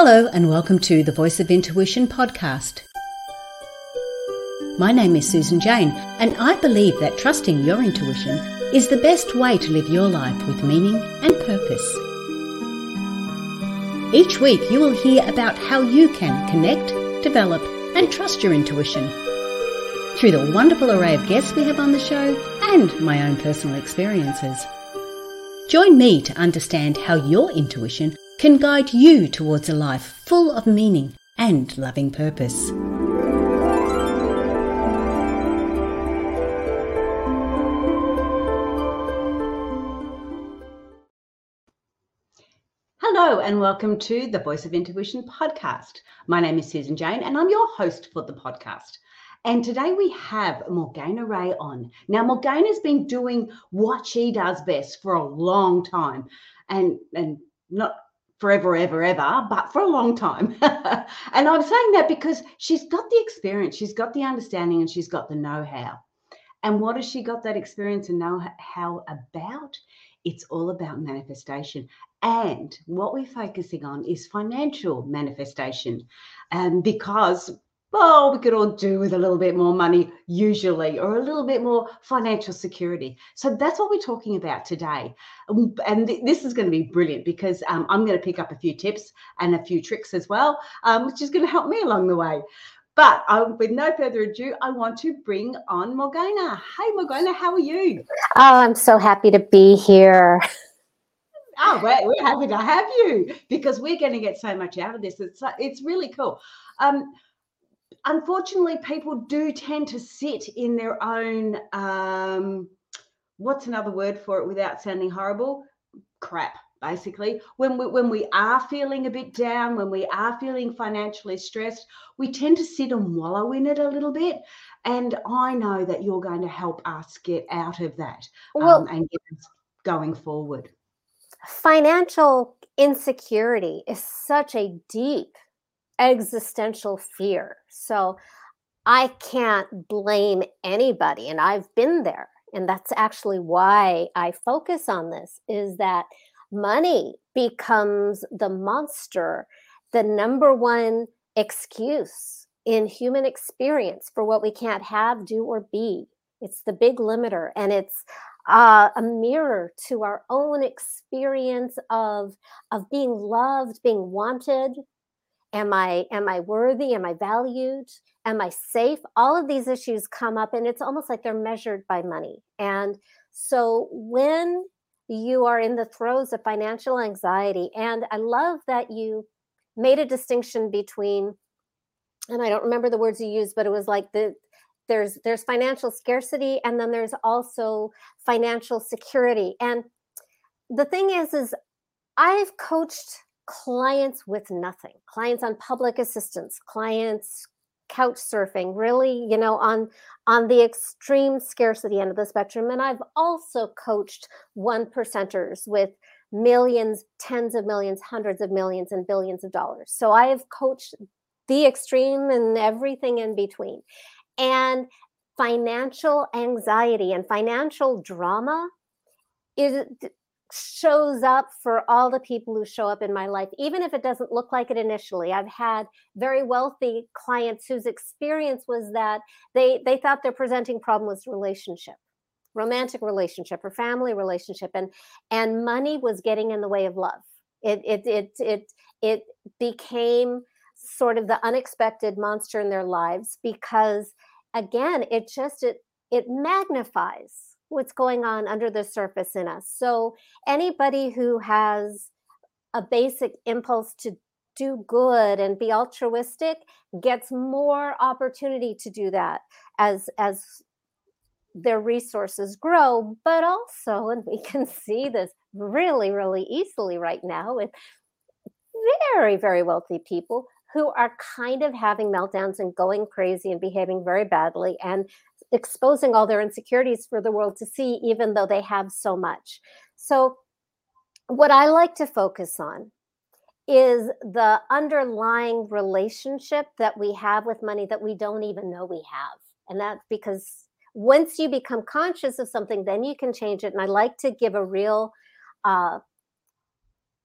Hello, and welcome to the Voice of Intuition podcast. My name is Susan Jane, and I believe that trusting your intuition is the best way to live your life with meaning and purpose. Each week, you will hear about how you can connect, develop, and trust your intuition through the wonderful array of guests we have on the show and my own personal experiences. Join me to understand how your intuition can guide you towards a life full of meaning and loving purpose. Hello, and welcome to the Voice of Intuition podcast. My name is Susan Jane, and I'm your host for the podcast. And today we have Morgana Ray on. Now, Morgana's been doing what she does best for a long time, and and not forever, ever, ever, but for a long time. and I'm saying that because she's got the experience, she's got the understanding, and she's got the know how. And what has she got that experience and know how about? It's all about manifestation. And what we're focusing on is financial manifestation. And because well, we could all do with a little bit more money, usually, or a little bit more financial security. So that's what we're talking about today. Um, and th- this is going to be brilliant because um, I'm going to pick up a few tips and a few tricks as well, um, which is going to help me along the way. But uh, with no further ado, I want to bring on Morgana. Hey, Morgana, how are you? Oh, I'm so happy to be here. Oh, we're, we're happy to have you because we're going to get so much out of this. It's, it's really cool. Um, unfortunately, people do tend to sit in their own, um, what's another word for it without sounding horrible? Crap, basically. When we, when we are feeling a bit down, when we are feeling financially stressed, we tend to sit and wallow in it a little bit. And I know that you're going to help us get out of that well, um, and get us going forward. Financial insecurity is such a deep existential fear. So I can't blame anybody. And I've been there. And that's actually why I focus on this is that money becomes the monster, the number one excuse in human experience for what we can't have, do, or be. It's the big limiter. And it's uh, a mirror to our own experience of of being loved, being wanted, am i am i worthy? Am i valued? Am i safe? All of these issues come up and it's almost like they're measured by money. And so when you are in the throes of financial anxiety and i love that you made a distinction between and i don't remember the words you used but it was like the there's there's financial scarcity and then there's also financial security. And the thing is is i've coached clients with nothing, clients on public assistance, clients couch surfing, really, you know, on on the extreme scarcity end of the spectrum. And I've also coached one percenters with millions, tens of millions, hundreds of millions, and billions of dollars. So I have coached the extreme and everything in between. And financial anxiety and financial drama is shows up for all the people who show up in my life, even if it doesn't look like it initially. I've had very wealthy clients whose experience was that they they thought their presenting problem was relationship, romantic relationship or family relationship, and and money was getting in the way of love. It it it it it became sort of the unexpected monster in their lives because again, it just it it magnifies what's going on under the surface in us. So, anybody who has a basic impulse to do good and be altruistic gets more opportunity to do that as as their resources grow but also and we can see this really really easily right now with very very wealthy people who are kind of having meltdowns and going crazy and behaving very badly and exposing all their insecurities for the world to see, even though they have so much. So, what I like to focus on is the underlying relationship that we have with money that we don't even know we have. And that's because once you become conscious of something, then you can change it. And I like to give a real, uh,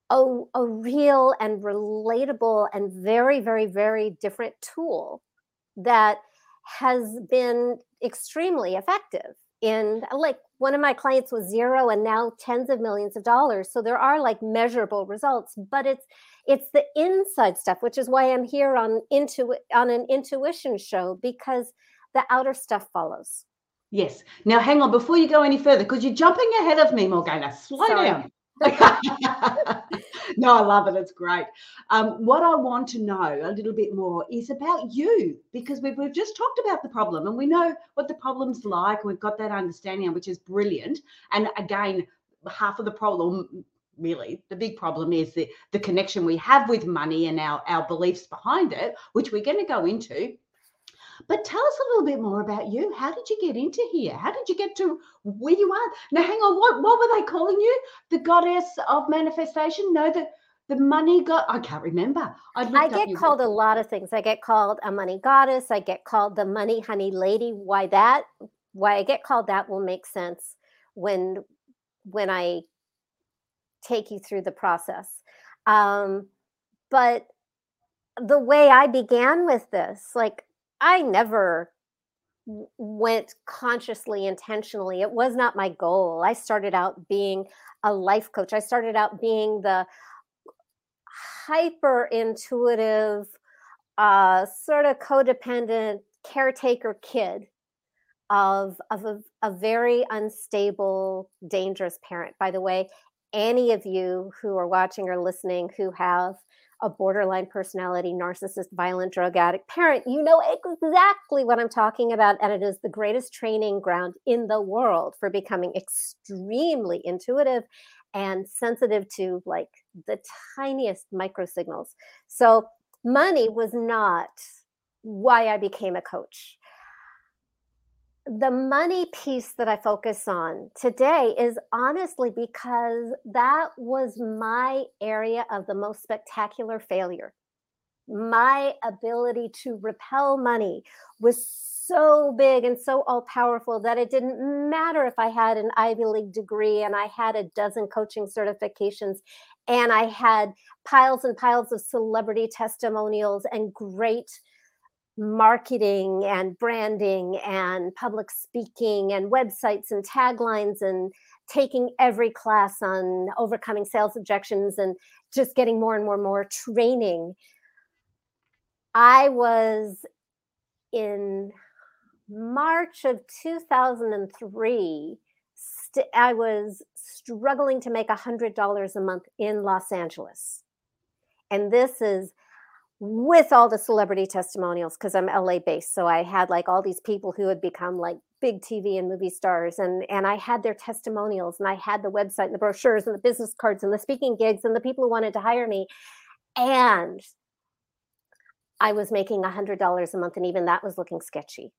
a, a real and relatable and very, very, very different tool that has been extremely effective. In uh, like one of my clients was zero and now tens of millions of dollars. So there are like measurable results but it's it's the inside stuff which is why i'm here on into on an intuition show because the outer stuff follows. Yes. Now hang on before you go any further because you're jumping ahead of me morgana. Slow Sorry. down no, I love it. It's great. Um, what I want to know a little bit more is about you because we've, we've just talked about the problem and we know what the problem's like. We've got that understanding, which is brilliant. And again, half of the problem, really, the big problem is the, the connection we have with money and our, our beliefs behind it, which we're going to go into. But tell us a little bit more about you. How did you get into here? How did you get to where you are? Now, hang on. What what were they calling you? The goddess of manifestation? No, the the money god. I can't remember. I, I get called a lot of things. I get called a money goddess. I get called the money honey lady. Why that? Why I get called that will make sense when when I take you through the process. Um, but the way I began with this, like I never went consciously intentionally it was not my goal i started out being a life coach i started out being the hyper intuitive uh, sort of codependent caretaker kid of, of a, a very unstable dangerous parent. By the way any of you who are watching or listening who have a borderline personality, narcissist, violent drug addict parent, you know exactly what I'm talking about. And it is the greatest training ground in the world for becoming extremely intuitive and sensitive to like the tiniest micro signals. So, money was not why I became a coach the money piece that I focus on today is honestly because that was my area of the most spectacular failure. My ability to repel money was so big and so all powerful that it didn't matter if I had an Ivy League degree and I had a dozen coaching certifications and I had piles and piles of celebrity testimonials and great marketing and branding and public speaking and websites and taglines and taking every class on overcoming sales objections and just getting more and more and more training. I was in march of 2003 st- i was struggling to make $100 a month in los angeles. And this is with all the celebrity testimonials because I'm LA based. So I had like all these people who had become like big TV and movie stars and and I had their testimonials and I had the website and the brochures and the business cards and the speaking gigs and the people who wanted to hire me and I was making a hundred dollars a month and even that was looking sketchy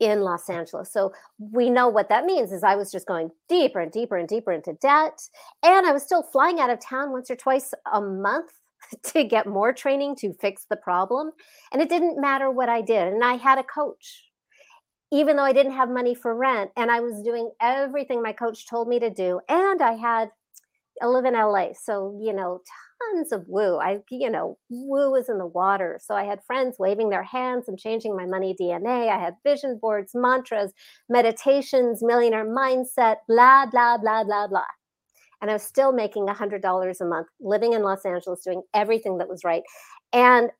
in Los Angeles. So we know what that means is I was just going deeper and deeper and deeper into debt and I was still flying out of town once or twice a month to get more training to fix the problem. And it didn't matter what I did. And I had a coach, even though I didn't have money for rent. And I was doing everything my coach told me to do. And I had, I live in LA. So, you know, tons of woo. I, you know, woo is in the water. So I had friends waving their hands and changing my money DNA. I had vision boards, mantras, meditations, millionaire mindset, blah, blah, blah, blah, blah and I was still making $100 a month, living in Los Angeles, doing everything that was right. And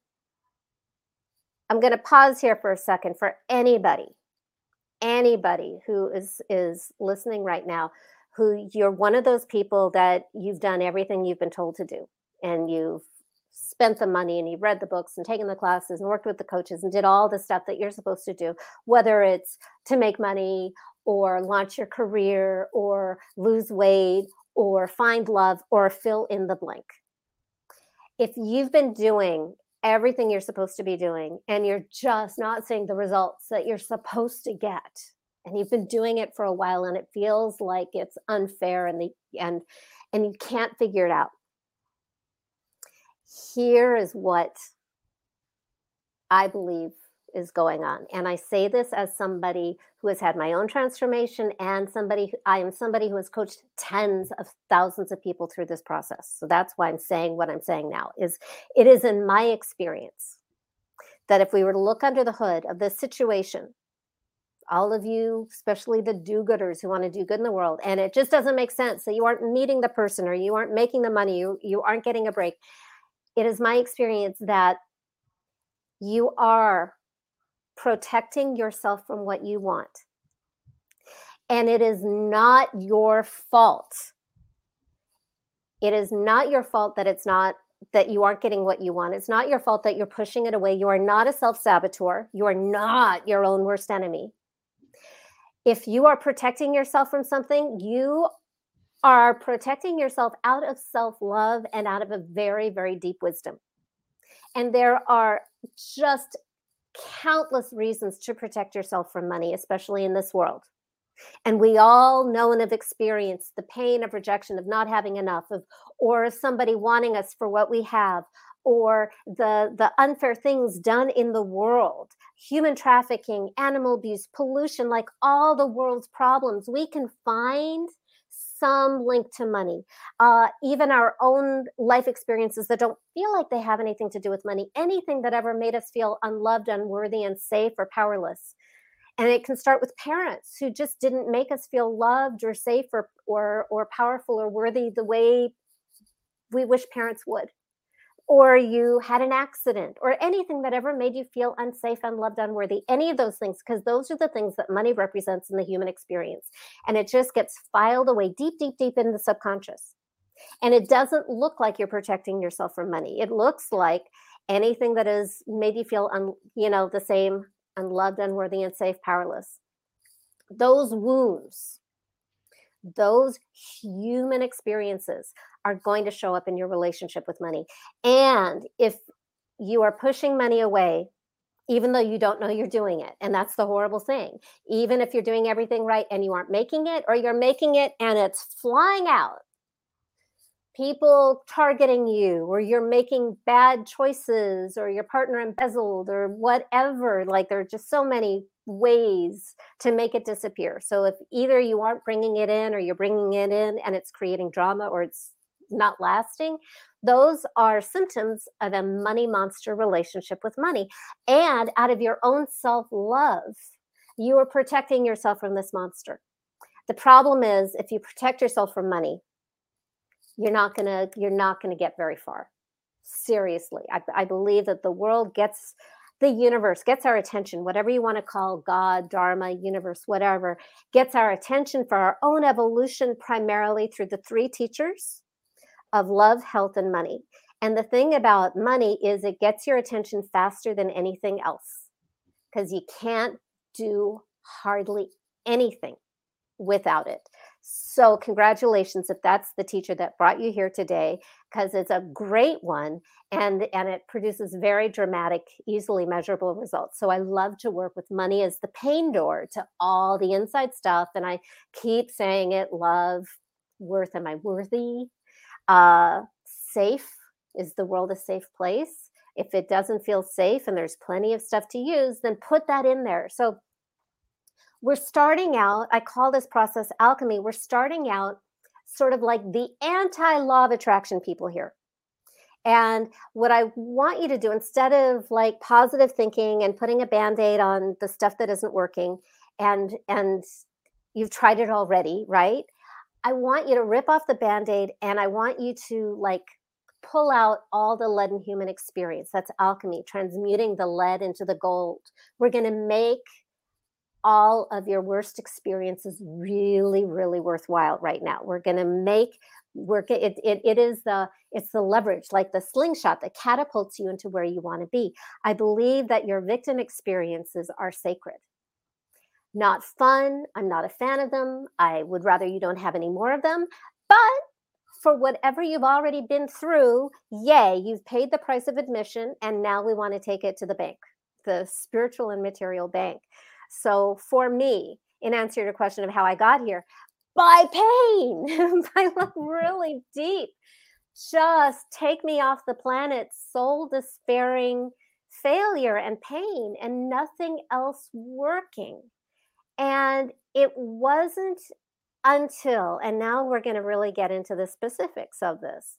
I'm going to pause here for a second for anybody, anybody who is is listening right now, who you're one of those people that you've done everything you've been told to do, and you've spent the money and you've read the books and taken the classes and worked with the coaches and did all the stuff that you're supposed to do, whether it's to make money or launch your career or lose weight or find love or fill in the blank. If you've been doing everything you're supposed to be doing and you're just not seeing the results that you're supposed to get, and you've been doing it for a while and it feels like it's unfair and the and and you can't figure it out. Here is what I believe is going on. And I say this as somebody who has had my own transformation and somebody I am somebody who has coached tens of thousands of people through this process. So that's why I'm saying what I'm saying now is it is in my experience that if we were to look under the hood of this situation, all of you, especially the do-gooders who want to do good in the world, and it just doesn't make sense that you aren't meeting the person or you aren't making the money, you, you aren't getting a break. It is my experience that you are protecting yourself from what you want. And it is not your fault. It is not your fault that it's not that you aren't getting what you want. It's not your fault that you're pushing it away. You are not a self saboteur. You are not your own worst enemy. If you are protecting yourself from something, you are protecting yourself out of self love and out of a very, very deep wisdom. And there are just countless reasons to protect yourself from money, especially in this world. And we all know and have experienced the pain of rejection, of not having enough, of or somebody wanting us for what we have, or the the unfair things done in the world, human trafficking, animal abuse, pollution, like all the world's problems. We can find some link to money. Uh, even our own life experiences that don't feel like they have anything to do with money, anything that ever made us feel unloved, unworthy, unsafe, or powerless. And it can start with parents who just didn't make us feel loved or safe or, or, or powerful or worthy the way we wish parents would or you had an accident or anything that ever made you feel unsafe, unloved, unworthy, any of those things, because those are the things that money represents in the human experience. And it just gets filed away deep, deep, deep in the subconscious. And it doesn't look like you're protecting yourself from money. It looks like anything that has made you feel, un, you know, the same, unloved, unworthy, unsafe, powerless. Those wounds, those human experiences are going to show up in your relationship with money. And if you are pushing money away, even though you don't know you're doing it, and that's the horrible thing, even if you're doing everything right and you aren't making it, or you're making it and it's flying out, people targeting you, or you're making bad choices, or your partner embezzled, or whatever. Like there are just so many ways to make it disappear. So if either you aren't bringing it in or you're bringing it in and it's creating drama or it's not lasting, those are symptoms of a money monster relationship with money. And out of your own self love, you are protecting yourself from this monster. The problem is if you protect yourself from money, you're not gonna you're not gonna get very far. Seriously, I, I believe that the world gets the universe gets our attention, whatever you want to call God, Dharma, universe, whatever, gets our attention for our own evolution primarily through the three teachers of love, health, and money. And the thing about money is it gets your attention faster than anything else because you can't do hardly anything without it. So, congratulations if that's the teacher that brought you here today, because it's a great one and, and it produces very dramatic, easily measurable results. So, I love to work with money as the pain door to all the inside stuff. And I keep saying it love, worth. Am I worthy? Uh, safe is the world a safe place? If it doesn't feel safe and there's plenty of stuff to use, then put that in there. So we're starting out, I call this process alchemy. We're starting out sort of like the anti law of attraction people here. And what I want you to do instead of like positive thinking and putting a band-aid on the stuff that isn't working and and you've tried it already, right? I want you to rip off the band aid and I want you to like pull out all the lead in human experience. That's alchemy, transmuting the lead into the gold. We're going to make all of your worst experiences really, really worthwhile right now. We're going to make work it, it it is the it's the leverage like the slingshot that catapults you into where you want to be i believe that your victim experiences are sacred not fun. I'm not a fan of them. I would rather you don't have any more of them. But for whatever you've already been through, yay, you've paid the price of admission, and now we want to take it to the bank, the spiritual and material bank. So for me, in answer to your question of how I got here, by pain, by like really deep, just take me off the planet, soul despairing, failure and pain and nothing else working. And it wasn't until, and now we're going to really get into the specifics of this.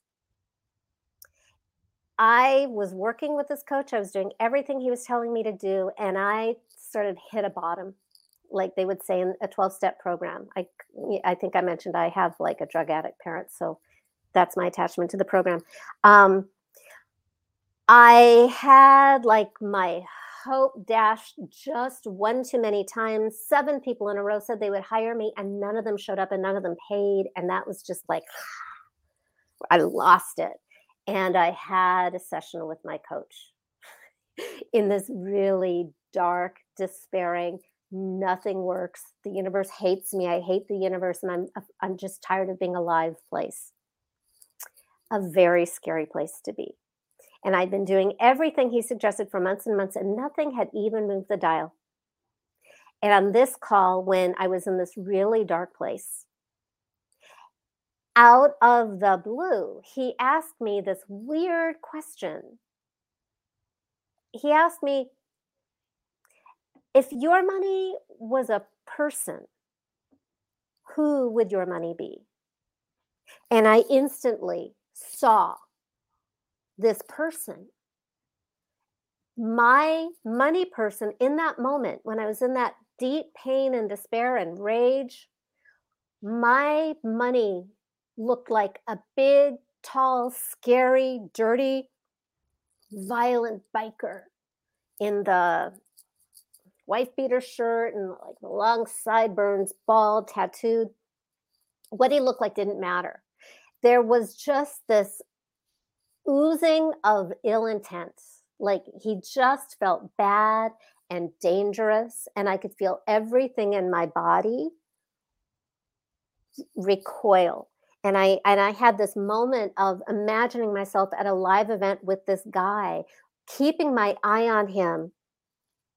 I was working with this coach. I was doing everything he was telling me to do, and I sort of hit a bottom, like they would say in a 12 step program. I, I think I mentioned I have like a drug addict parent, so that's my attachment to the program. Um, I had like my hope dashed just one too many times. Seven people in a row said they would hire me, and none of them showed up and none of them paid. And that was just like, I lost it. And I had a session with my coach in this really dark, despairing, nothing works. The universe hates me. I hate the universe, and I'm I'm just tired of being alive place. A very scary place to be. And I'd been doing everything he suggested for months and months, and nothing had even moved the dial. And on this call, when I was in this really dark place, out of the blue, he asked me this weird question. He asked me, if your money was a person, who would your money be? And I instantly saw this person. My money person in that moment, when I was in that deep pain and despair and rage, my money looked like a big, tall, scary, dirty, violent biker in the wife beater shirt and like long sideburns, bald, tattooed. What he looked like didn't matter. There was just this oozing of ill intent. Like he just felt bad and dangerous. And I could feel everything in my body recoil. And I and I had this moment of imagining myself at a live event with this guy, keeping my eye on him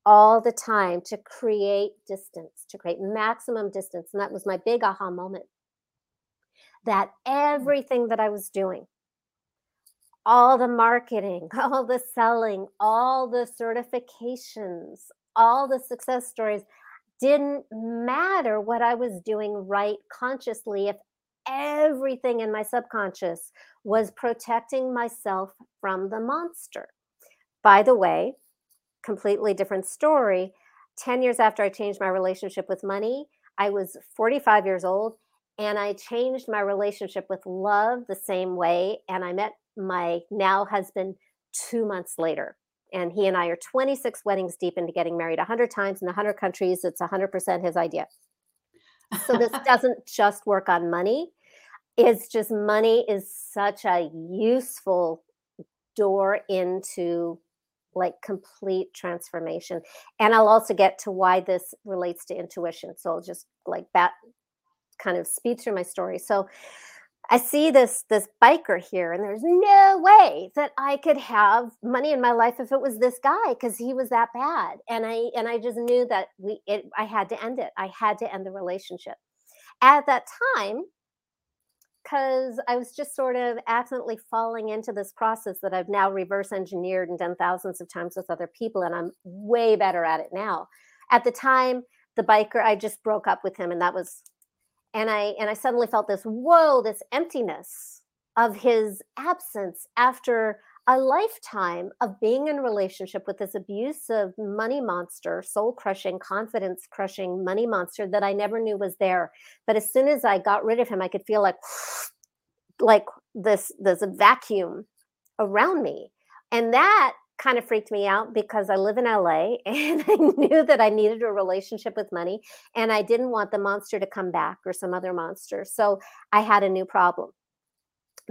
all the time to create distance, to create maximum distance. And that was my big aha moment. That hmm. everything that I was doing all the marketing, all the selling, all the certifications, all the success stories didn't matter what I was doing right consciously if everything in my subconscious was protecting myself from the monster. By the way, completely different story. 10 years after I changed my relationship with money, I was 45 years old and I changed my relationship with love the same way. And I met my now husband two months later. And he and I are 26 weddings deep into getting married 100 times in 100 countries. It's 100% his idea. So this doesn't just work on money. It's just money is such a useful door into like complete transformation. And I'll also get to why this relates to intuition. So I'll just like that kind of speed through my story. So I see this this biker here, and there's no way that I could have money in my life if it was this guy because he was that bad. And I and I just knew that we it I had to end it. I had to end the relationship. At that time, because I was just sort of accidentally falling into this process that I've now reverse engineered and done thousands of times with other people, and I'm way better at it now. At the time, the biker, I just broke up with him, and that was and i and i suddenly felt this whoa this emptiness of his absence after a lifetime of being in relationship with this abusive money monster soul crushing confidence crushing money monster that i never knew was there. But as soon as i got rid of him i could feel like like this there's a vacuum around me. And that kind of freaked me out because I live in LA and I knew that I needed a relationship with money and I didn't want the monster to come back or some other monster. So I had a new problem.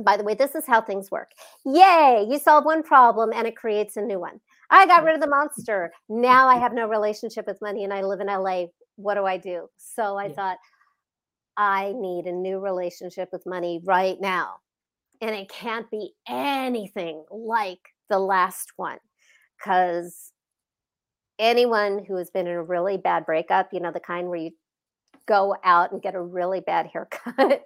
By the way, this is how things work. Yay, you solve one problem and it creates a new one. I got rid of the monster. Now I have no relationship with money and I live in LA. What do I do? So I yeah. thought, I need a new relationship with money right now. And it can't be anything like the last one because anyone who has been in a really bad breakup, you know, the kind where you go out and get a really bad haircut.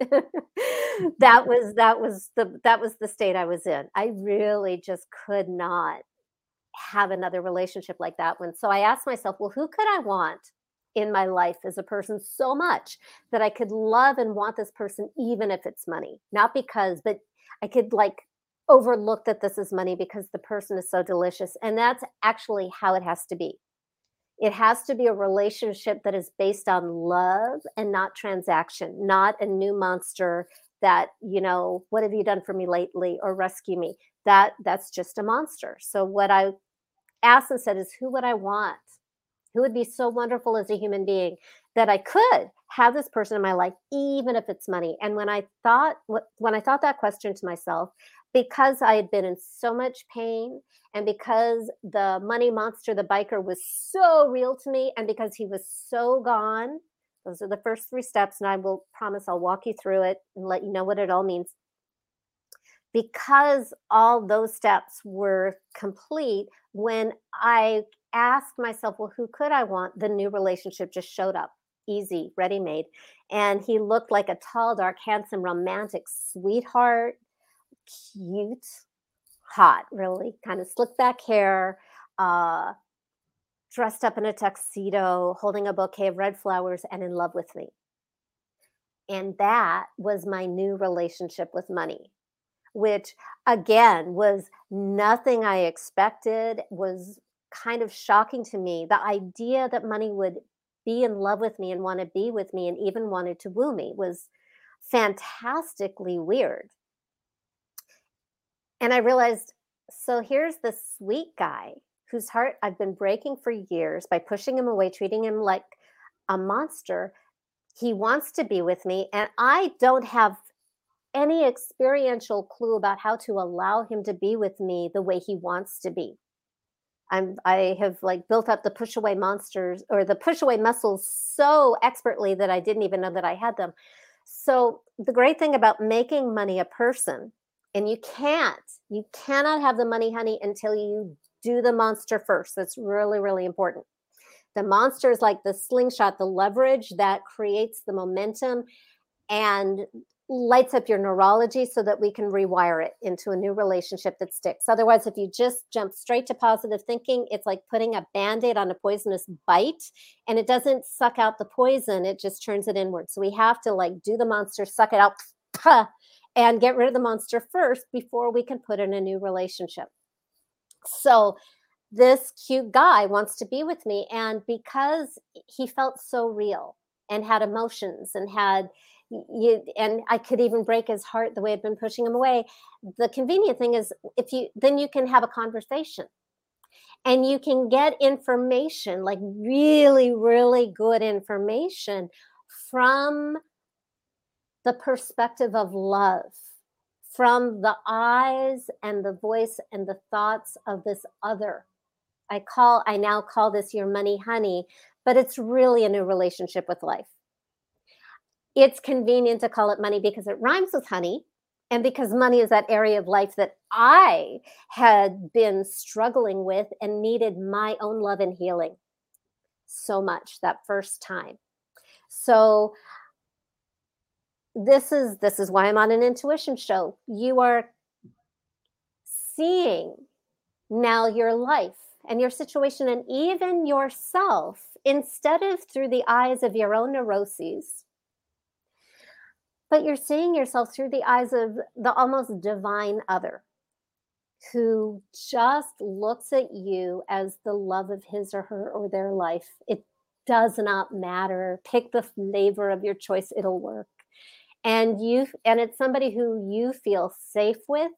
that was that was the that was the state I was in. I really just could not have another relationship like that one. So I asked myself, well, who could I want in my life as a person so much that I could love and want this person, even if it's money? Not because, but I could like overlook that this is money because the person is so delicious. And that's actually how it has to be. It has to be a relationship that is based on love and not transaction, not a new monster that, you know, what have you done for me lately or rescue me? That that's just a monster. So what I asked and said is who would I want? Who would be so wonderful as a human being that I could have this person in my life, even if it's money? And when I thought when I thought that question to myself, because I had been in so much pain and because the money monster, the biker, was so real to me, and because he was so gone, those are the first three steps. And I will promise I'll walk you through it and let you know what it all means. Because all those steps were complete, when I asked myself, well, who could I want? The new relationship just showed up, easy, ready made. And he looked like a tall, dark, handsome, romantic sweetheart, cute, hot, really kind of slick back hair, uh, dressed up in a tuxedo, holding a bouquet of red flowers, and in love with me. And that was my new relationship with money, which again was nothing I expected, was kind of shocking to me. The idea that money would be in love with me and want to be with me and even wanted to woo me was fantastically weird. And I realized so here's the sweet guy whose heart I've been breaking for years by pushing him away, treating him like a monster. He wants to be with me, and I don't have any experiential clue about how to allow him to be with me the way he wants to be. I'm I have like built up the push away monsters or the push away muscles so expertly that I didn't even know that I had them. So the great thing about making money a person and you can't you cannot have the money honey until you do the monster first. That's really really important. The monster is like the slingshot the leverage that creates the momentum and lights up your neurology so that we can rewire it into a new relationship that sticks. Otherwise if you just jump straight to positive thinking it's like putting a band-aid on a poisonous bite and it doesn't suck out the poison it just turns it inward. So we have to like do the monster suck it out and get rid of the monster first before we can put in a new relationship. So this cute guy wants to be with me and because he felt so real and had emotions and had you and I could even break his heart the way I'd been pushing him away. The convenient thing is if you then you can have a conversation and you can get information like really really good information from the perspective of love from the eyes and the voice and the thoughts of this other. I call I now call this your money honey, but it's really a new relationship with life. It's convenient to call it money because it rhymes with honey and because money is that area of life that I had been struggling with and needed my own love and healing so much that first time. So this is this is why I'm on an intuition show. You are seeing now your life and your situation and even yourself instead of through the eyes of your own neuroses but you're seeing yourself through the eyes of the almost divine other who just looks at you as the love of his or her or their life. It does not matter. Pick the flavor of your choice, it'll work and you and it's somebody who you feel safe with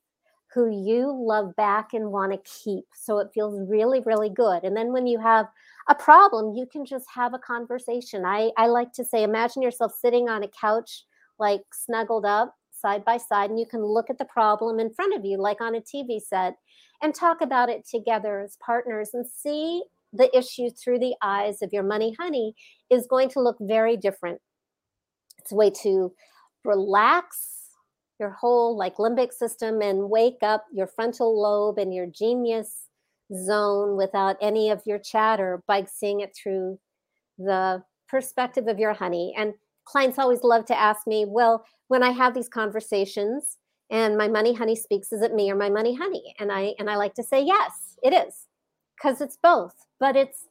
who you love back and want to keep so it feels really really good. And then when you have a problem you can just have a conversation. I i like to say imagine yourself sitting on a couch like snuggled up side by side and you can look at the problem in front of you like on a tv set and talk about it together as partners and see the issue through the eyes of your money honey is going to look very different. It's way to relax your whole like limbic system and wake up your frontal lobe and your genius zone without any of your chatter by seeing it through the perspective of your honey. And clients always love to ask me well when i have these conversations and my money honey speaks is it me or my money honey? And i and i like to say yes it is because it's both. But it's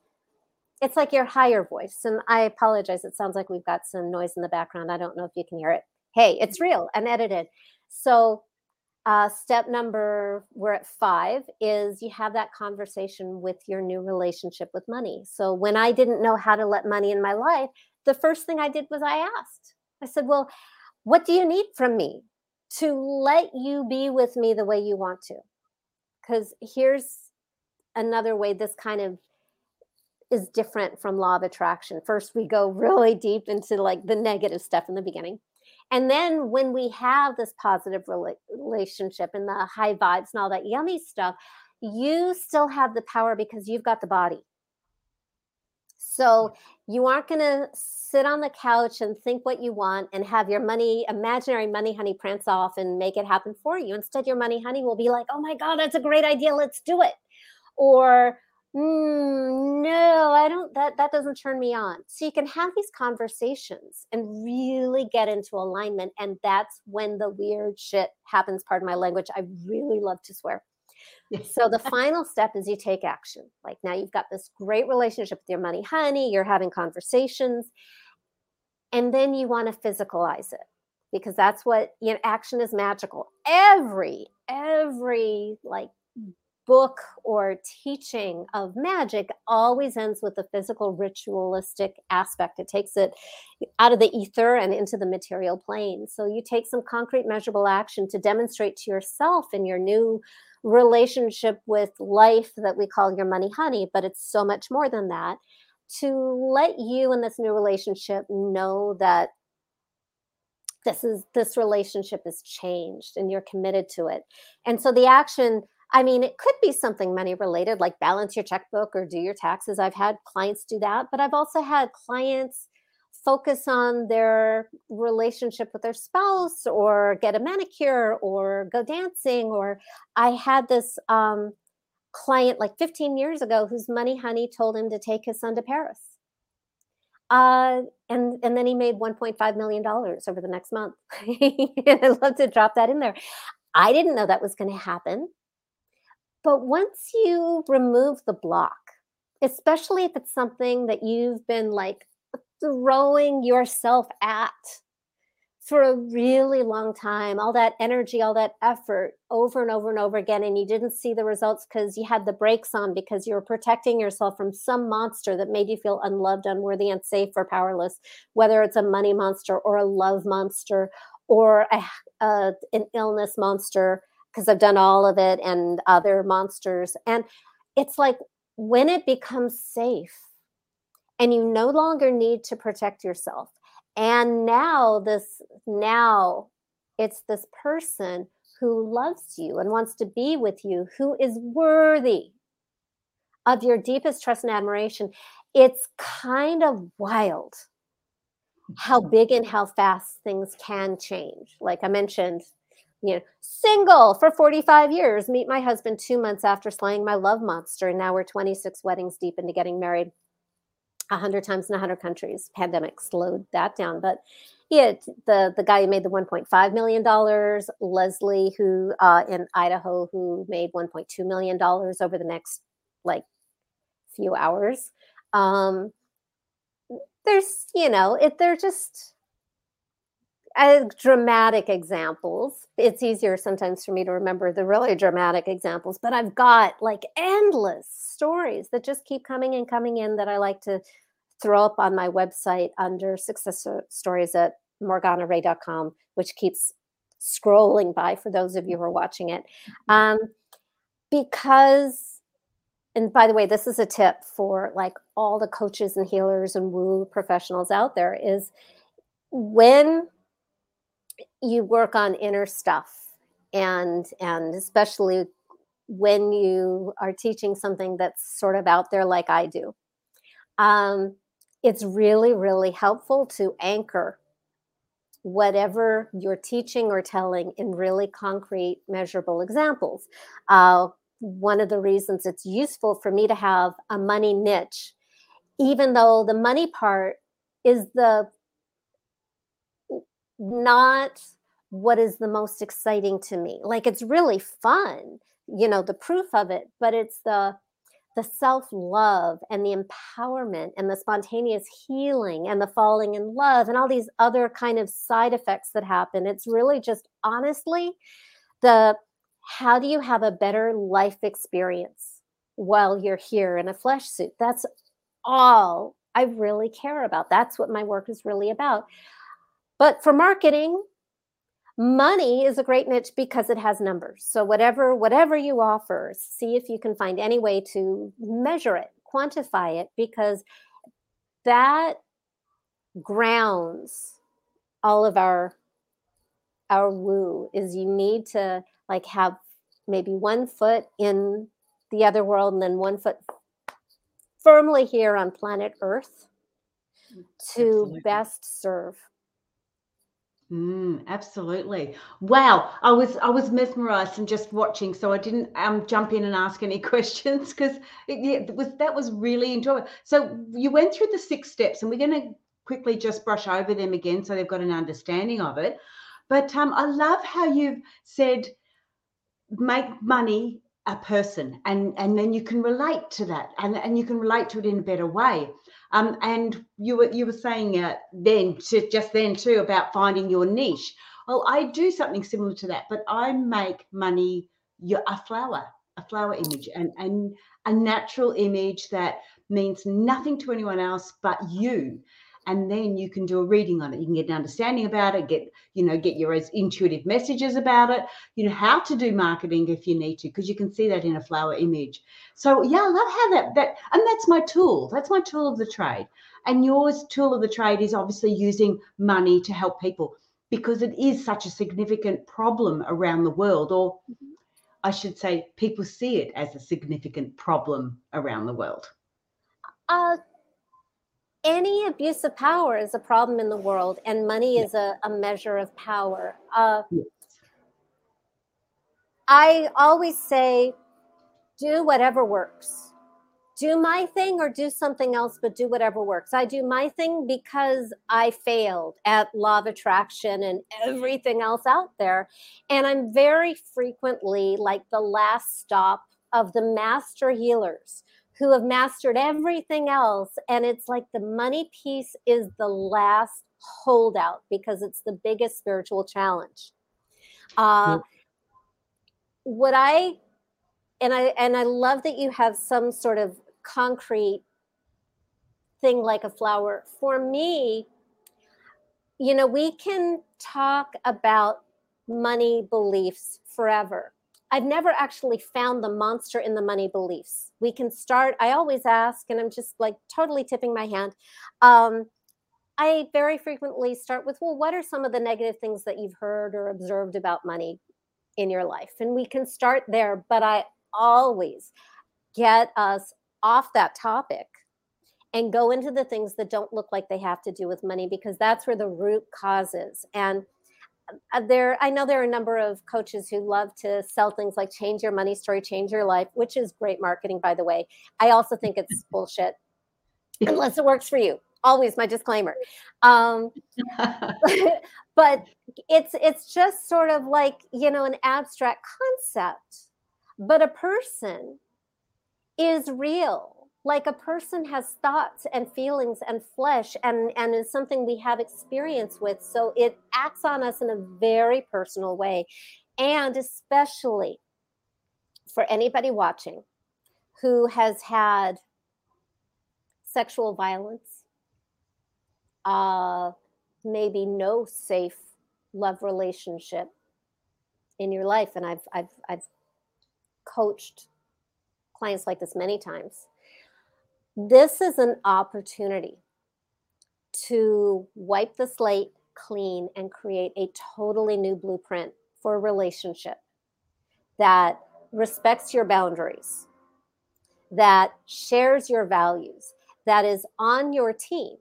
it's like your higher voice. And i apologize it sounds like we've got some noise in the background. I don't know if you can hear it hey it's real and edited. So uh, step number we're at five is you have that conversation with your new relationship with money. So when i didn't know how to let money in my life the first thing i did was i asked. I said well what do you need from me to let you be with me the way you want to? Because here's another way this kind of is different from law of attraction. First we go really deep into like the negative stuff in the beginning and then when we have this positive relationship and the high vibes and all that yummy stuff you still have the power because you've got the body so mm-hmm. you aren't going to sit on the couch and think what you want and have your money, imaginary money honey, prance off and make it happen for you. Instead, your money honey will be like, oh my God, that's a great idea. Let's do it. Or, mm, no, I don't, that, that doesn't turn me on. So you can have these conversations and really get into alignment. And that's when the weird shit happens. Pardon my language. I really love to swear so the final step is you take action. Like now you've got this great relationship with your money honey, you're having conversations, and then you want to physicalize it because that's what you know action is magical. Every every like book or teaching of magic always ends with the physical ritualistic aspect. It takes it out of the ether and into the material plane. So you take some concrete measurable action to demonstrate to yourself in your new relationship with life that we call your money honey, but it's so much more than that. To let you in this new relationship know that this is this relationship is changed and you're committed to it. And so the action I mean, it could be something money related, like balance your checkbook or do your taxes. I've had clients do that, but I've also had clients focus on their relationship with their spouse or get a manicure or go dancing or i had this um, client like 15 years ago whose money honey told him to take his son to paris. Uh, and and then he made 1.5 million dollars over the next month. I'd love to drop that in there. I didn't know that was going to happen but once you remove the block especially if it's something that you've been like throwing yourself at for a really long time, all that energy, all that effort over and over and over again, and you didn't see the results because you had the brakes on because you were protecting yourself from some monster that made you feel unloved, unworthy, unsafe, or powerless, whether it's a money monster or a love monster or a, a, an illness monster, because I've done all of it and other monsters. And it's like when it becomes safe and you no longer need to protect yourself and now this now it's this person who loves you and wants to be with you who is worthy of your deepest trust and admiration it's kind of wild how mm-hmm. big and how fast things can change like i mentioned you know single for 45 years meet my husband two months after slaying my love monster and now we're 26 weddings deep into getting married 100 times in 100 countries. Pandemic slowed that down, but yeah, the the guy who made the 1.5 million dollars, Leslie, who uh, in Idaho, who made 1.2 million dollars over the next like few hours. Um, there's, you know, if they're just uh, dramatic examples. It's easier sometimes for me to remember the really dramatic examples, but I've got like endless stories that just keep coming and coming in that I like to throw up on my website under success stories at morganaray.com, which keeps scrolling by for those of you who are watching it. Mm-hmm. Um, because, and by the way, this is a tip for like all the coaches and healers and woo professionals out there is when you work on inner stuff and and especially when you are teaching something that's sort of out there like I do. Um, it's really, really helpful to anchor whatever you're teaching or telling in really concrete, measurable examples. Uh, one of the reasons it's useful for me to have a money niche, even though the money part is the not what is the most exciting to me. Like it's really fun, you know, the proof of it, but it's the the self love and the empowerment and the spontaneous healing and the falling in love and all these other kind of side effects that happen. It's really just honestly the how do you have a better life experience while you're here in a flesh suit? That's all I really care about. That's what my work is really about. But for marketing, money is a great niche because it has numbers so whatever whatever you offer see if you can find any way to measure it quantify it because that grounds all of our our woo is you need to like have maybe one foot in the other world and then one foot firmly here on planet earth mm, to Absolutely. best serve Mm, absolutely. Wow. I was I was mesmerized and just watching, so I didn't um jump in and ask any questions because yeah, it was that was really enjoyable. So you went through the six steps, and we're going to quickly just brush over them again so they've got an understanding of it. But um, I love how you've said make money a person, and and then you can relate to that, and and you can relate to it in a better way. Um, and you were you were saying uh, then to, just then too about finding your niche. Well, I do something similar to that, but I make money You a flower, a flower image, and and a natural image that means nothing to anyone else but you and then you can do a reading on it. You can get an understanding about it get you know get your intuitive messages about it. You know how to do marketing if you need to because you can see that in a flower image. So yeah i love how that that and that's my tool. That's my tool of the trade. And yours tool of the trade is obviously using money to help people because it is such a significant problem around the world or mm-hmm. I should say, people see it as a significant problem around the world. Uh, any abuse of power is a problem in the world, and money is a, a measure of power. Uh, yes. I always say, do whatever works. Do my thing or do something else, but do whatever works. I do my thing because I failed at law of attraction and everything else out there. And I'm very frequently like the last stop of the master healers who have mastered everything else. And it's like the money piece is the last holdout because it's the biggest spiritual challenge. Uh, yep. What I and I and I love that you have some sort of concrete thing like a flower. For me, you know, we can talk about money beliefs forever. I've never actually found the monster in the money beliefs. We can start, I always ask, and I'm just like totally tipping my hand. Um, I very frequently start with, well, what are some of the negative things that you've heard or observed about money in your life? And we can start there, but I always get us off that topic and go into the things that don't look like they have to do with money because that's where the root causes. And uh, there i know there are a number of coaches who love to sell things like change your money story change your life which is great marketing by the way. I also think it's bullshit unless it works for you. Always my disclaimer. Um, but it's it's just sort of like you know an abstract concept but a person is real like a person has thoughts and feelings and flesh and and is something we have experience with so it acts on us in a very personal way. And especially for anybody watching who has had sexual violence uh maybe no safe love relationship in your life. And i've i've i've coached clients like this many times this is an opportunity to wipe the slate clean and create a totally new blueprint for a relationship that respects your boundaries, that shares your values, that is on your team.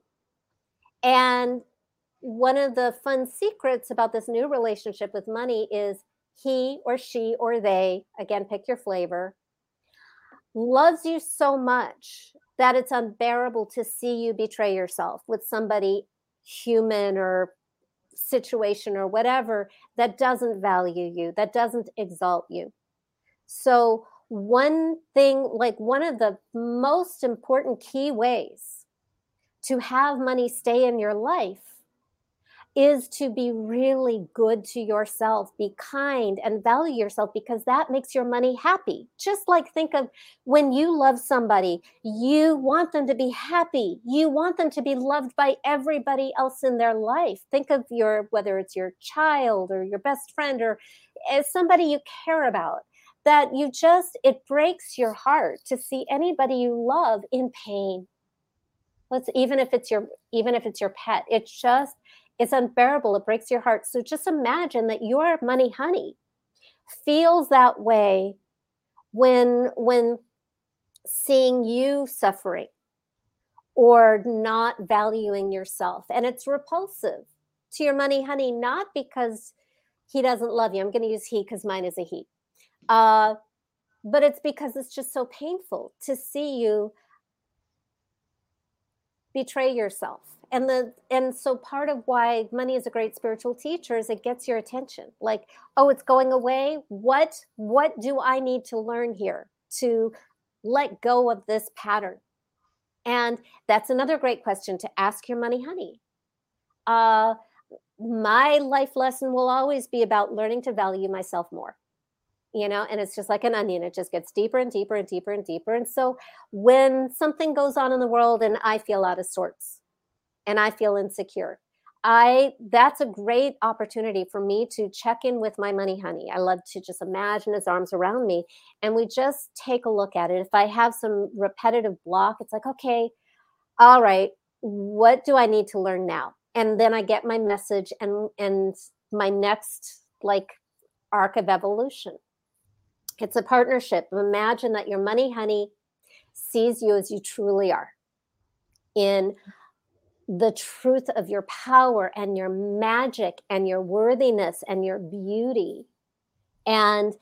And one of the fun secrets about this new relationship with money is he or she or they, again, pick your flavor, loves you so much that it's unbearable to see you betray yourself with somebody human or situation or whatever that doesn't value you, that doesn't exalt you. So, one thing, like one of the most important key ways to have money stay in your life is to be really good to yourself, be kind and value yourself because that makes your money happy. Just like think of when you love somebody, you want them to be happy. You want them to be loved by everybody else in their life. Think of your, whether it's your child or your best friend or eh, somebody you care about that you just it breaks your heart to see anybody you love in pain let's even if it's your even if it's your pet it just it's unbearable. It breaks your heart. So just imagine that your money honey feels that way when when seeing you suffering or not valuing yourself and it's repulsive to your money honey not because he doesn't love you i'm going to use he because mine is a he uh, but it's because it's just so painful to see you betray yourself and the and so part of why money is a great spiritual teacher is it gets your attention. Like oh it's going away. What what do i need to learn here to let go of this pattern? And that's another great question to ask your money honey. Uh my life lesson will always be about learning to value myself more you know and it's just like an onion. It just gets deeper and deeper and deeper and deeper. And so when something goes on in the world and i feel out of sorts and I feel insecure. I that's a great opportunity for me to check in with my money honey. I love to just imagine his arms around me and we just take a look at it. If I have some repetitive block, it's like, okay, all right, what do I need to learn now? And then I get my message and and my next like arc of evolution. It's a partnership. Imagine that your money honey sees you as you truly are in the truth of your power and your magic and your worthiness and your beauty and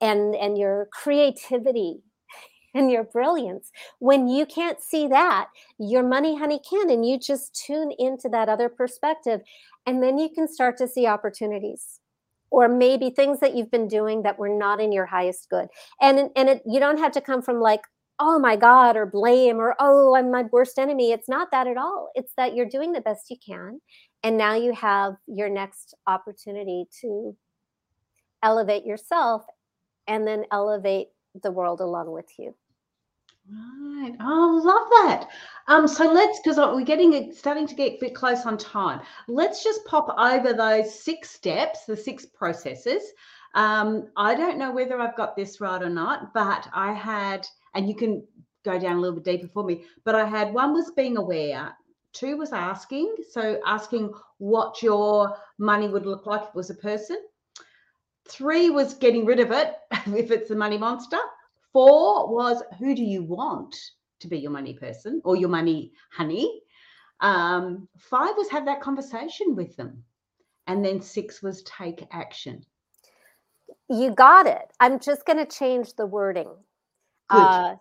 and and your creativity and your brilliance. When you can't see that your money honey can and you just tune into that other perspective and then you can start to see opportunities or maybe things that you've been doing that were not in your highest good. And and it, you don't have to come from like oh my God, or blame, or oh, I'm my worst enemy. It's not that at all. It's that you're doing the best you can. And now you have your next opportunity to elevate yourself and then elevate the world along with you. Right. Oh, love that. Um, so let's because we're getting starting to get a bit close on time. Let's just pop over those six steps, the six processes. Um, I don't know whether I've got this right or not, but I had and you can go down a little bit deeper for me. But I had one was being aware, two was asking, so asking what your money would look like if it was a person. Three was getting rid of it if it's a money monster. Four was who do you want to be your money person or your money honey? Um, five was have that conversation with them. And then six was take action. You got it. I'm just going to change the wording uh,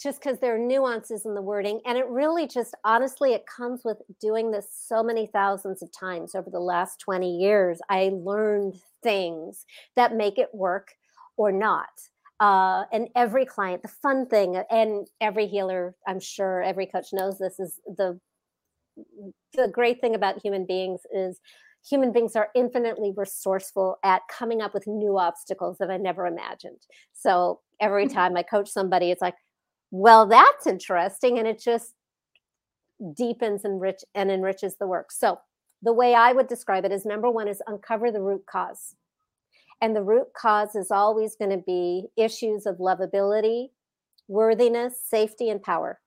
just because there are nuances in the wording. And it really just honestly, it comes with doing this so many thousands of times over the last 20 years. I learned things that make it work or not. Uh, and every client, the fun thing, and every healer, I'm sure every coach knows this, is the the great thing about human beings is human beings are infinitely resourceful at coming up with new obstacles that I never imagined. So every time I coach somebody, it's like, well, that's interesting. And it just deepens and rich and enriches the work. So the way I would describe it is number one is uncover the root cause. And the root cause is always going to be issues of lovability, worthiness, safety, and power.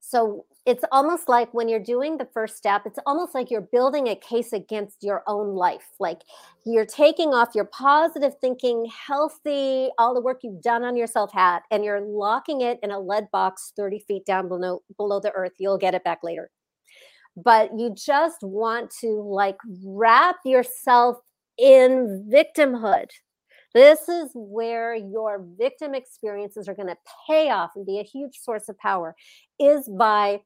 So it's almost like when you're doing the first step, it's almost like you're building a case against your own life. Like you're taking off your positive thinking, healthy, all the work you've done on yourself hat, and you're locking it in a lead box 30 feet down below, below the earth. You'll get it back later. But you just want to like wrap yourself in victimhood. This is where your victim experiences are going to pay off and be a huge source of power is by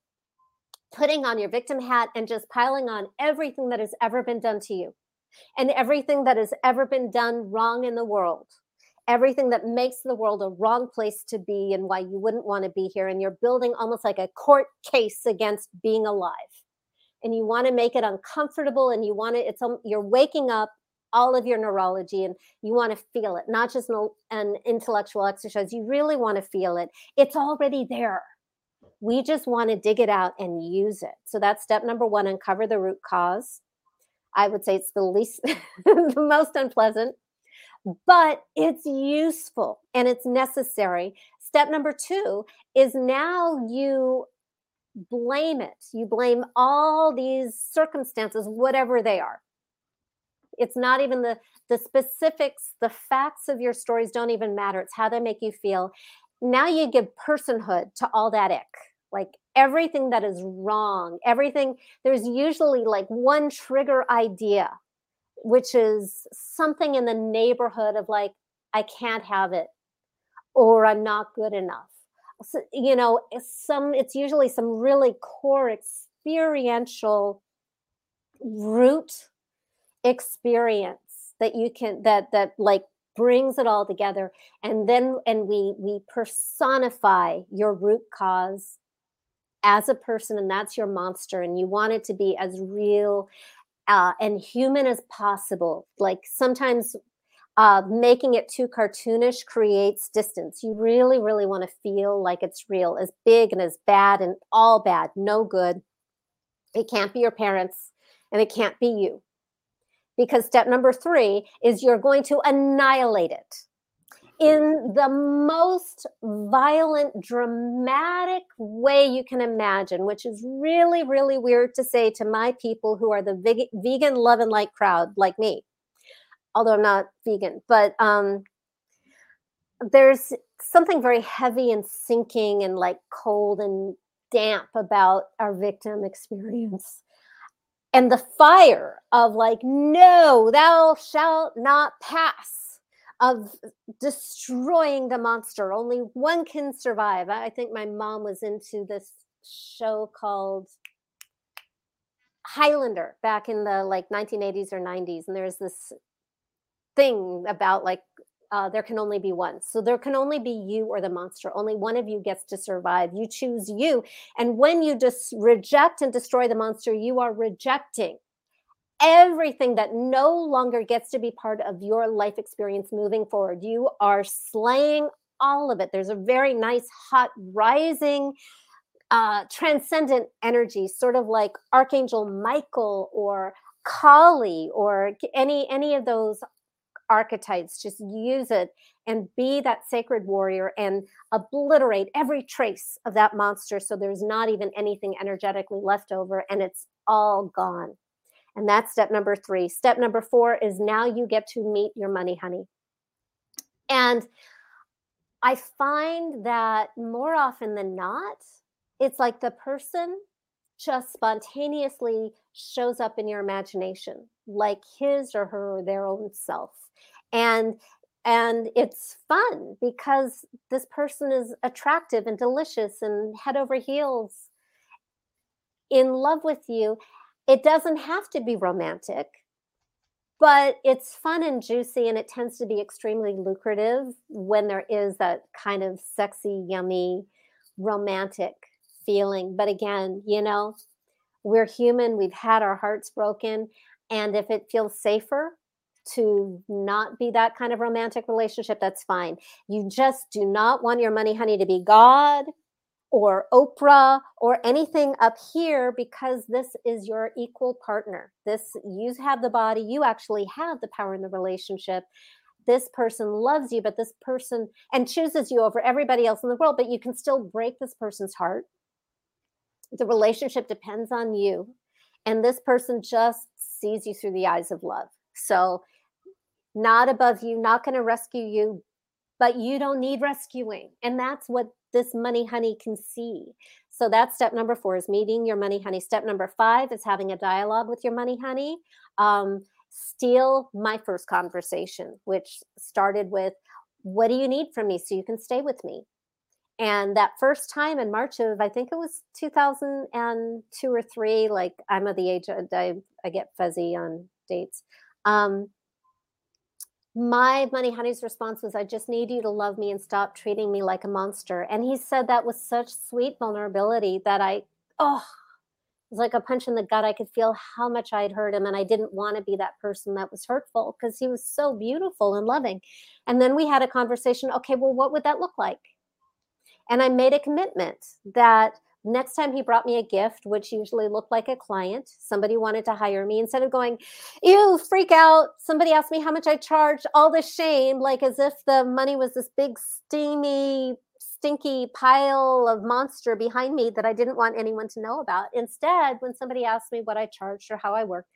putting on your victim hat and just piling on everything that has ever been done to you and everything that has ever been done wrong in the world everything that makes the world a wrong place to be and why you wouldn't want to be here. And you're building almost like a court case against being alive. And you want to make it uncomfortable and you want to, it's, um, you're waking up all of your neurology and you want to feel it, not just an, an intellectual exercise. You really want to feel it. It's already there. We just want to dig it out and use it. So that's step number one uncover the root cause. I would say it's the least, the most unpleasant, but it's useful and it's necessary. Step number two is now you blame it. You blame all these circumstances, whatever they are. It's not even the the specifics, the facts of your stories don't even matter. It's how they make you feel. Now you give personhood to all that ick. Like everything that is wrong, everything, there's usually like one trigger idea, which is something in the neighborhood of like, I can't have it, or I'm not good enough. So, you know, some it's usually some really core experiential root experience that you can that that like brings it all together and then and we we personify your root cause as a person and that's your monster and you want it to be as real uh, and human as possible. Like sometimes uh, making it too cartoonish creates distance. You really really want to feel like it's real as big and as bad and all bad no good. It can't be your parents and it can't be you. Because step number three is you're going to annihilate it in the most violent, dramatic way you can imagine, which is really, really weird to say to my people who are the vegan love and light crowd, like me. Although I'm not vegan, but um, there's something very heavy and sinking and like cold and damp about our victim experience and the fire of like no thou shalt not pass of destroying the monster only one can survive i think my mom was into this show called highlander back in the like 1980s or 90s and there's this thing about like uh, there can only be one. So there can only be you or the monster. Only one of you gets to survive. You choose you. And when you just reject and destroy the monster, you are rejecting everything that no longer gets to be part of your life experience moving forward. You are slaying all of it. There's a very nice, hot, rising, uh, transcendent energy, sort of like Archangel Michael or Kali or any any of those archetypes just use it and be that sacred warrior and obliterate every trace of that monster so there's not even anything energetically left over and it's all gone and that's step number three. Step number four is now you get to meet your money honey. And i find that more often than not it's like the person just spontaneously shows up in your imagination like his or her or their own self. And and it's fun because this person is attractive and delicious and head over heels in love with you it doesn't have to be romantic but it's fun and juicy and it tends to be extremely lucrative when there is that kind of sexy yummy romantic feeling but again you know we're human we've had our hearts broken and if it feels safer to not be that kind of romantic relationship, that's fine. You just do not want your money honey to be God or Oprah or anything up here because this is your equal partner. This you have the body, you actually have the power in the relationship. This person loves you, but this person and chooses you over everybody else in the world, but you can still break this person's heart. The relationship depends on you. And this person just sees you through the eyes of love. So not above you, not going to rescue you, but you don't need rescuing. And that's what this money honey can see. So that's step number four is meeting your money honey. Step number five is having a dialogue with your money honey. Um, steal my first conversation, which started with, What do you need from me so you can stay with me? And that first time in March of, I think it was 2002 or three, like I'm of the age, I, I get fuzzy on dates. Um, my money honey's response was i just need you to love me and stop treating me like a monster. And he said that with such sweet vulnerability that i oh it was like a punch in the gut. I could feel how much i'd hurt him and i didn't want to be that person that was hurtful because he was so beautiful and loving. And then we had a conversation okay well what would that look like? And i made a commitment that next time he brought me a gift, which usually looked like a client, somebody wanted to hire me, instead of going, ew, freak out, somebody asked me how much I charged, all the shame, like as if the money was this big, steamy, stinky pile of monster behind me that I didn't want anyone to know about. Instead, when somebody asked me what I charged or how I worked,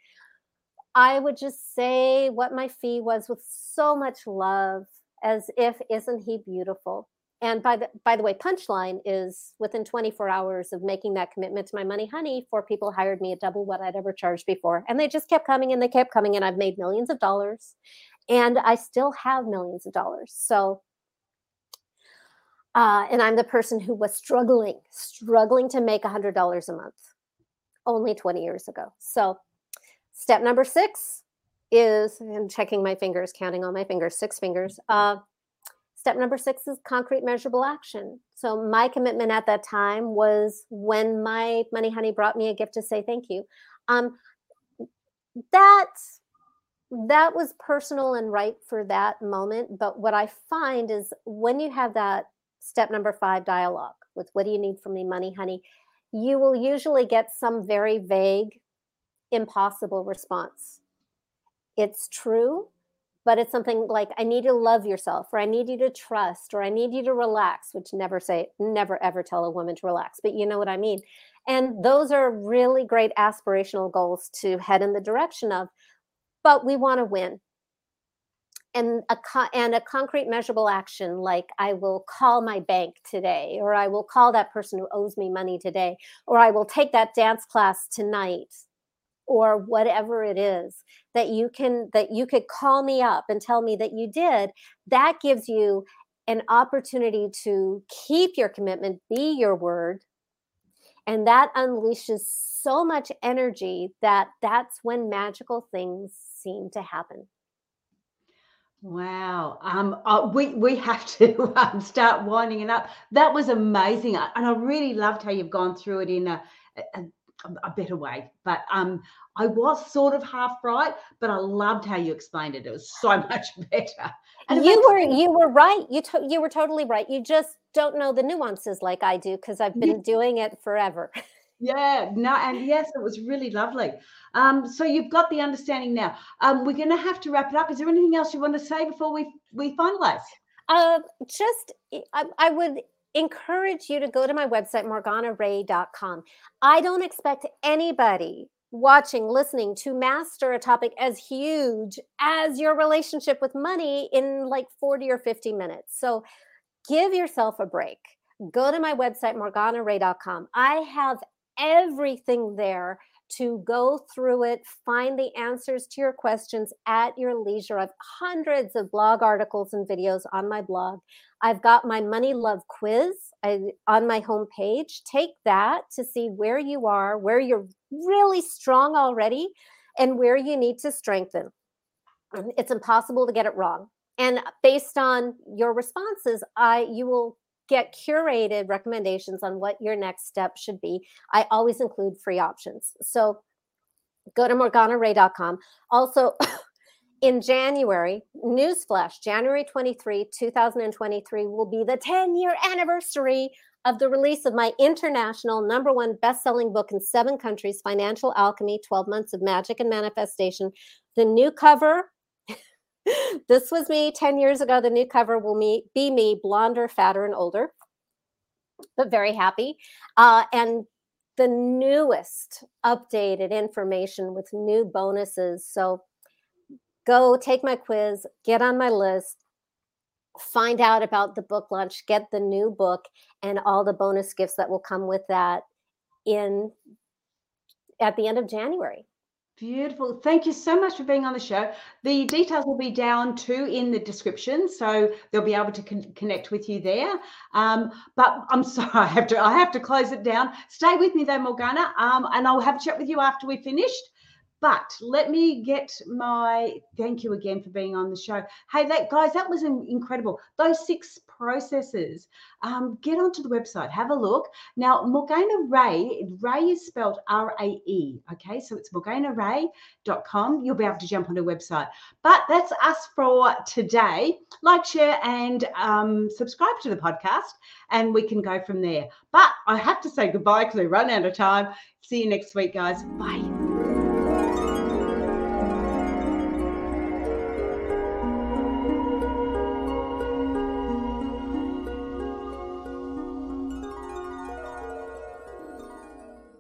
I would just say what my fee was with so much love, as if, isn't he beautiful? And by the by the way punchline is within 24 hours of making that commitment to my money honey four people hired me at double what i'd ever charged before. And they just kept coming and they kept coming and i've made millions of dollars. And i still have millions of dollars. So uh, and i'm the person who was struggling struggling to make $100 a month only 20 years ago. So step number six is i'm checking my fingers counting on my fingers six fingers uh, Step number six is concrete measurable action. So my commitment at that time was when my money honey brought me a gift to say thank you. Um, that that was personal and right for that moment. But what I find is when you have that step number five dialogue with what do you need from me, money honey, you will usually get some very vague, impossible response. It's true but it's something like i need you to love yourself or i need you to trust or i need you to relax which never say never ever tell a woman to relax but you know what i mean? And those are really great aspirational goals to head in the direction of but we want to win. And a and a concrete measurable action like i will call my bank today or i will call that person who owes me money today or i will take that dance class tonight or whatever it is that you can that you could call me up and tell me that you did that gives you an opportunity to keep your commitment be your word and that unleashes so much energy that that's when magical things seem to happen Wow. Um, uh, we we have to um, start winding it up. That was amazing, and I really loved how you've gone through it in a, a, a better way. But um, I was sort of half right, but I loved how you explained it. It was so much better. And you were you were right. You to, you were totally right. You just don't know the nuances like I do because I've been doing it forever. Yeah, no, and yes, it was really lovely. Um, so you've got the understanding now. Um, we're going to have to wrap it up. Is there anything else you want to say before we we finalize? Uh, just I, I would encourage you to go to my website, morganarae.com. I don't expect anybody watching, listening to master a topic as huge as your relationship with money in like 40 or 50 minutes. So give yourself a break. Go to my website, morganarae.com. I have everything there to go through it, find the answers to your questions at your leisure. I have hundreds of blog articles and videos on my blog. I've got my money love quiz I, on my homepage. Take that to see where you are, where you're really strong already, and where you need to strengthen. Mm, it's impossible to get it wrong. And uh, based on your responses, I you will get curated recommendations on what your next step should be. I always include free options. So go to morganarae.com. Also, in January, newsflash, January 23, 2023 will be the 10 year anniversary of the release of my international number one best selling book in seven countries, Financial Alchemy 12 Months of Magic and Manifestation. The new cover, this was me 10 years ago. The new cover will be me, blonder, fatter, and older, but very happy. Uh, and the newest updated information with new bonuses. So go take my quiz, get on my list, find out about the book launch, get the new book and all the bonus gifts that will come with that in at the end of January. Beautiful. Thank you so much for being on the show. The details will be down too in the description, so they'll be able to con- connect with you there. Um, but I'm sorry, I have to I have to close it down. Stay with me though, Morgana, um, and I'll have a chat with you after we're finished. But let me get my thank you again for being on the show. Hey, that guys, that was incredible. Those six processes. Um, get onto the website, have a look. Now, Morgana Rae, Rae is spelled R A E. Okay, so it's morganarae.com. You'll be able to jump on the website. But that's us for today. Like, share, and um, subscribe to the podcast, and we can go from there. But I have to say goodbye because we run out of time. See you next week, guys. Bye.